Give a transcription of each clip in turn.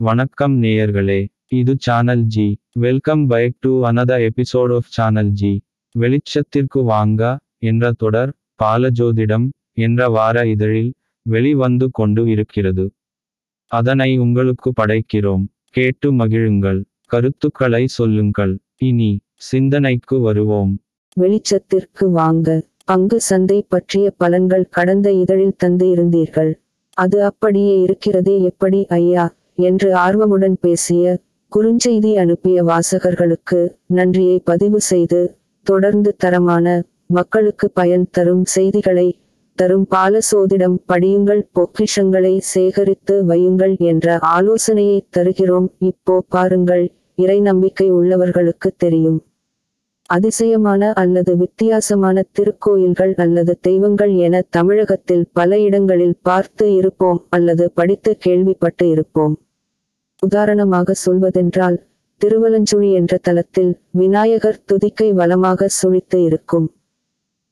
வணக்கம் நேயர்களே இது channel G welcome back to another episode of channel G வெளிச்சத்திற்கு வாங்க என்ற தொடர் பாலஜோதிடம் என்ற வார இதழில் வெளிவந்து கொண்டு இருக்கிறது. அதனை உங்களுக்கு படைக்கிறோம். கேட்டு மகிழுங்கள். கருத்துக்களை சொல்லுங்கள். இனி சிந்தனைக்கு வருவோம். வெளிச்சத்திற்கு வாங்க. பங்கு சந்தை பற்றிய பலன்கள் கடந்த இதழில் தந்து இருந்தீர்கள். அது அப்படியே இருக்கிறதே எப்படி ஐயா? என்று ஆர்வமுடன் பேசிய குறுஞ்செய்தி அனுப்பிய வாசகர்களுக்கு நன்றியை பதிவு செய்து தொடர்ந்து தரமான மக்களுக்கு பயன் தரும் செய்திகளை தரும் பாலசோதிடம் படியுங்கள் பொக்கிஷங்களை சேகரித்து வையுங்கள் என்ற ஆலோசனையை தருகிறோம். இப்போ பாருங்கள் இறை நம்பிக்கை உள்ளவர்களுக்கு தெரியும். அதிசயமான அல்லது வித்தியாசமான திருக்கோயில்கள் அல்லது தெய்வங்கள் என தமிழகத்தில் பல இடங்களில் பார்த்து இருப்போம் அல்லது படித்து கேள்விப்பட்டு இருப்போம். உதாரணமாக சொல்வதென்றால் திருவலஞ்சுழி என்ற தலத்தில் விநாயகர் துதிக்கை வளமாக சுழித்து இருக்கும்.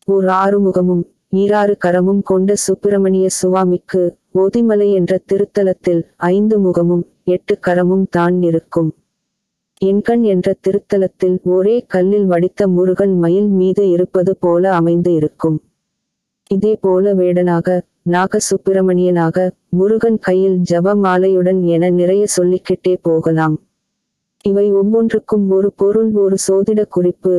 ஓர் ஆறுமுகமும் ஈராறு கரமும் கொண்ட சுப்பிரமணிய சுவாமிக்கு ஓதிமலை என்ற திருத்தலத்தில் ஐந்து முகமும் எட்டு கரமும் தான் இருக்கும். எண்கண் என்ற திருத்தலத்தில் ஒரே கல்லில் வடித்த முருகன் மயில் மீது இருப்பது போல அமைந்து இருக்கும். இதே போல வேடனாக நாகசுப்பிரமணியனாக முருகன் கையில் ஜப மாலையுடன் என நிறைய சொல்லிக்கிட்டே போகலாம். இவை ஒவ்வொன்றுக்கும் ஒரு பொருள் ஒரு சோதிட குறிப்பு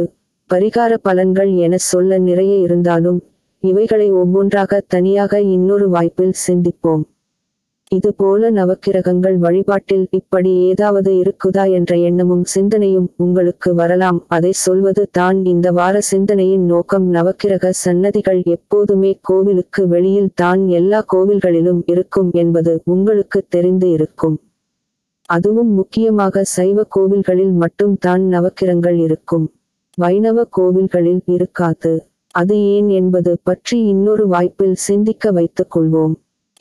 பரிகார பலன்கள் என சொல்ல நிறைய இருந்தாலும் இவைகளை ஒவ்வொன்றாக தனியாக இன்னொரு வாய்ப்பில் சிந்திப்போம். இது போல நவக்கிரகங்கள் வழிபாட்டில் இப்படி ஏதாவது இருக்குதா என்ற எண்ணமும் சிந்தனையும் உங்களுக்கு வரலாம். அதை சொல்வது தான் இந்த வார சிந்தனையின் நோக்கம். நவக்கிரக சன்னதிகள் எப்போதுமே கோவிலுக்கு வெளியில் தான் எல்லா கோவில்களிலும் இருக்கும் என்பது உங்களுக்கு தெரிந்து இருக்கும். அதுவும் முக்கியமாக சைவ கோவில்களில் மட்டும் தான் நவக்கிரங்கள் இருக்கும். வைணவ கோவில்களில் இருக்காது. அது ஏன் என்பது பற்றி இன்னொரு வாய்ப்பில் சிந்திக்க வைத்துக் கொள்வோம்.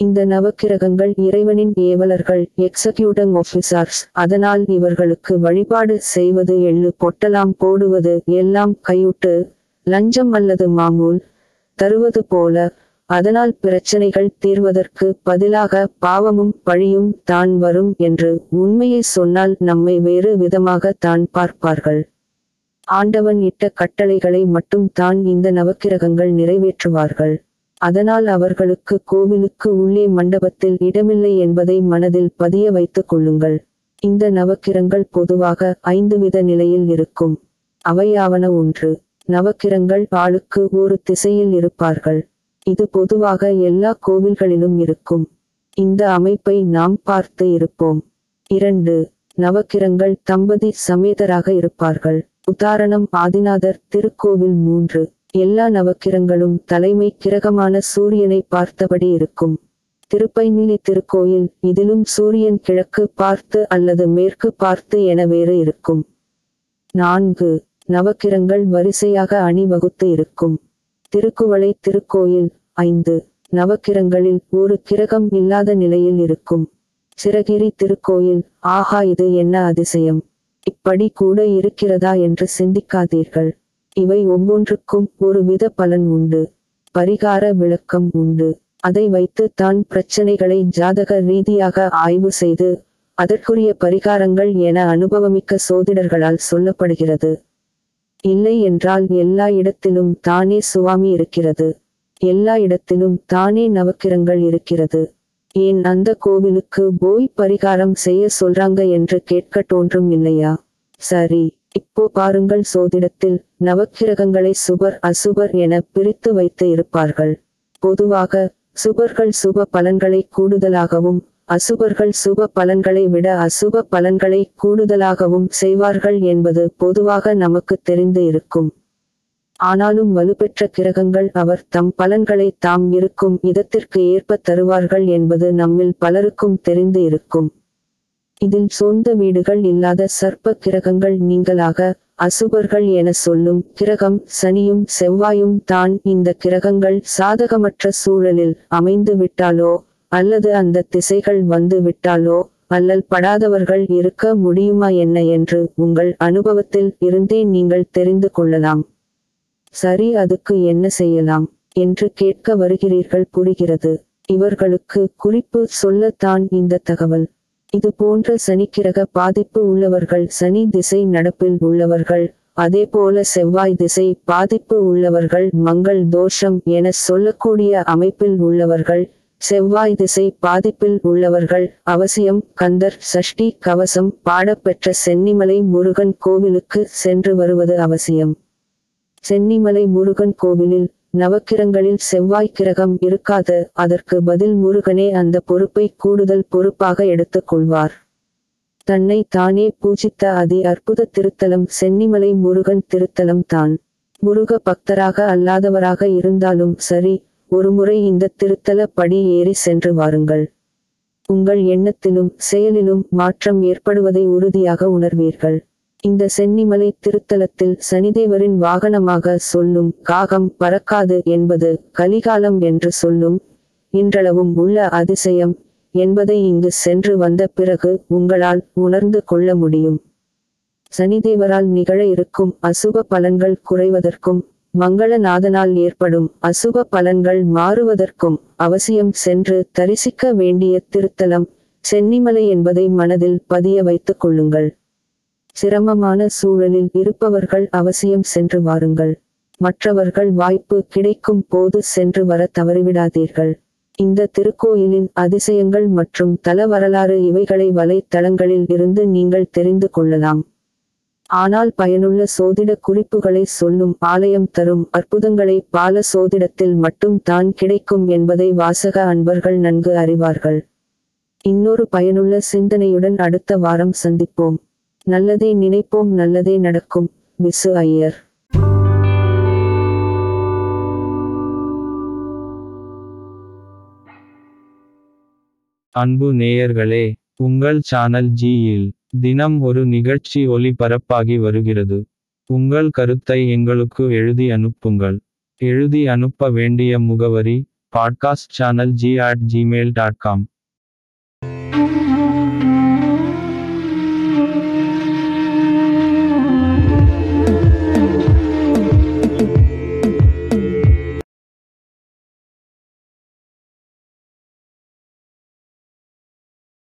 இந்த நவக்கிரகங்கள் இறைவனின் ஏவலர்கள் எக்ஸக்யூட்டிங் ஆபீசர்ஸ் அதனால் இவர்களுக்கு வழிபாடு செய்வது எள்ளு பொட்டலாம் போடுவது எல்லாம் கையுட்டு லஞ்சம் அல்லது மாமூல் தருவது போல. அதனால் பிரச்சனைகள் தீர்வதற்கு பதிலாக பாவமும் பழியும் தான் வரும் என்று உண்மையை சொன்னால் நம்மை வேறு விதமாக தான் பார்ப்பார்கள். ஆண்டவன் இட்ட கட்டளைகளை மட்டும் தான் இந்த நவக்கிரகங்கள் நிறைவேற்றுவார்கள். அதனால் அவர்களுக்கு கோவிலுக்கு உள்ளே மண்டபத்தில் இடமில்லை என்பதை மனதில் பதிய வைத்துக் கொள்ளுங்கள். இந்த நவக்கிரங்கள் பொதுவாக ஐந்து வித நிலையில் இருக்கும். அவையாவன ஒன்று. நவக்கிரங்கள் ஆளுக்கு ஒரு திசையில் இருப்பார்கள். இது பொதுவாக எல்லா கோவில்களிலும் இருக்கும். இந்த அமைப்பை நாம் பார்த்து இருப்போம். இரண்டு. நவக்கிரங்கள் தம்பதி சமேதராக இருப்பார்கள். உதாரணம் ஆதிநாதர் திருக்கோவில் மூன்று. எல்லா நவக்கிரங்களும் தலைமை கிரகமான சூரியனை பார்த்தபடி இருக்கும். திருப்பைநிலை திருக்கோயில் இதிலும் சூரியன் கிழக்கு பார்த்து அல்லது மேற்கு பார்த்து என வேறு இருக்கும். நான்கு நவக்கிரங்கள் வரிசையாக அணிவகுத்து இருக்கும். திருக்குவளை திருக்கோயில் ஐந்து நவக்கிரங்களில் ஒரு கிரகம் இல்லாத நிலையில் இருக்கும். சிறகிரி திருக்கோயில் ஆஹா இது என்ன அதிசயம்? இப்படி கூட இருக்கிறதா என்று சிந்திக்காதீர்கள். இவை ஒவ்வொன்றுக்கும் ஒரு வித பலன் உண்டு. பரிகார விளக்கம் உண்டு. அதை வைத்து தான் பிரச்சனைகளை ஜாதக ரீதியாக ஆய்வு செய்து அதற்குரிய பரிகாரங்கள் என அனுபவமிக்க சோதிடர்களால் சொல்லப்படுகிறது. இல்லை என்றால் எல்லா இடத்திலும் தானே சுவாமி இருக்கிறது. எல்லா இடத்திலும் தானே நவக்கிரங்கள் இருக்கிறது. ஏன் அந்த கோவிலுக்கு போய் பரிகாரம் செய்ய சொல்றாங்க என்று கேட்க தோன்றும் இல்லையா? சரி. இப்போ பாருங்கள் சோதிடத்தில் நவக்கிரகங்களை சுபர் அசுபர் என பிரித்து வைத்து இருப்பார்கள். பொதுவாக சுபர்கள் சுப பலன்களை கூடுதலாகவும் அசுபர்கள் சுப பலன்களை விட அசுப பலன்களை கூடுதலாகவும் செய்வார்கள் என்பது பொதுவாக நமக்கு தெரிந்து இருக்கும். ஆனாலும் வலுப்பெற்ற கிரகங்கள் அவர் தம் பலன்களை தாம் இருக்கும் இதத்திற்கு ஏற்ப தருவார்கள் என்பது நம்மில் பலருக்கும் தெரிந்து இருக்கும். இதில் சொந்த வீடுகள் இல்லாத சர்ப்ப கிரகங்கள் நீங்களாக அசுபர்கள் என சொல்லும் கிரகம் சனியும் செவ்வாயும் தான் இந்த கிரகங்கள் சாதகமற்ற சூழலில் அமைந்து விட்டாலோ அல்லது அந்த திசைகள் வந்து விட்டாலோ அல்லல் படாதவர்கள் இருக்க முடியுமா என்ன என்று உங்கள் அனுபவத்தில் இருந்தே நீங்கள் தெரிந்து கொள்ளலாம். சரி அதுக்கு என்ன செய்யலாம் என்று கேட்க வருகிறீர்கள் புரிகிறது இவர்களுக்கு குறிப்பு சொல்லத்தான் இந்த தகவல். இது போன்ற சனிக்கிரக பாதிப்பு உள்ளவர்கள் சனி திசை நடப்பில் உள்ளவர்கள் அதேபோல செவ்வாய் திசை பாதிப்பு உள்ளவர்கள் மங்கள் தோஷம் என சொல்லக்கூடிய அமைப்பில் உள்ளவர்கள் செவ்வாய் திசை பாதிப்பில் உள்ளவர்கள் அவசியம் கந்தர் சஷ்டி கவசம் பாடப்பெற்ற சென்னிமலை முருகன் கோவிலுக்கு சென்று வருவது அவசியம். சென்னிமலை முருகன் கோவிலில் நவக்கிரங்களில் செவ்வாய் கிரகம் இருக்காது அதற்கு பதில் முருகனே அந்த பொறுப்பை கூடுதல் பொறுப்பாக எடுத்துக் கொள்வார். தன்னை தானே பூஜித்த அதி அற்புத திருத்தலம் சென்னிமலை முருகன் திருத்தலம் தான். முருக பக்தராக அல்லாதவராக இருந்தாலும் சரி ஒருமுறை இந்த திருத்தல படி ஏறி சென்று வாருங்கள். உங்கள் எண்ணத்திலும் செயலிலும் மாற்றம் ஏற்படுவதை உறுதியாக உணர்வீர்கள். இந்த சென்னிமலை திருத்தலத்தில் சனிதேவரின் வாகனமாக சொல்லும் காகம் பறக்காது என்பது கலிகாலம் என்று சொல்லும் இன்றளவும் உள்ள அதிசயம் என்பதை இங்கு சென்று வந்த பிறகு உங்களால் உணர்ந்து கொள்ள முடியும். சனிதேவரால் நிகழ இருக்கும் அசுப பலன்கள் குறைவதற்கும் மங்களநாதனால் ஏற்படும் அசுப பலன்கள் மாறுவதற்கும் அவசியம் சென்று தரிசிக்க வேண்டிய திருத்தலம் சென்னிமலை என்பதை மனதில் பதிய வைத்துக் கொள்ளுங்கள். சிரமமான சூழலில் இருப்பவர்கள் அவசியம் சென்று வாருங்கள். மற்றவர்கள் வாய்ப்பு கிடைக்கும் போது சென்று வர தவறிவிடாதீர்கள். இந்த திருக்கோயிலின் அதிசயங்கள் மற்றும் தல வரலாறு இவைகளை வலைத்தளங்களில் இருந்து நீங்கள் தெரிந்து கொள்ளலாம். ஆனால் பயனுள்ள சோதிட குறிப்புகளை சொல்லும் ஆலயம் தரும் அற்புதங்களை பால சோதிடத்தில் மட்டும் தான் கிடைக்கும் என்பதை வாசக அன்பர்கள் நன்கு அறிவார்கள். இன்னொரு பயனுள்ள சிந்தனையுடன் அடுத்த வாரம் சந்திப்போம். நல்லதை நினைப்போம் நல்லதே நடக்கும் விசு ஐயர். அன்பு நேயர்களே உங்கள் சேனல் ஜியில் தினம் ஒரு நிகழ்ச்சி ஒளிபரப்பாகி வருகிறது. உங்கள் கருத்தை எங்களுக்கு எழுதி அனுப்புங்கள். எழுதி அனுப்ப வேண்டிய முகவரி podcast channel G at Gmail dot com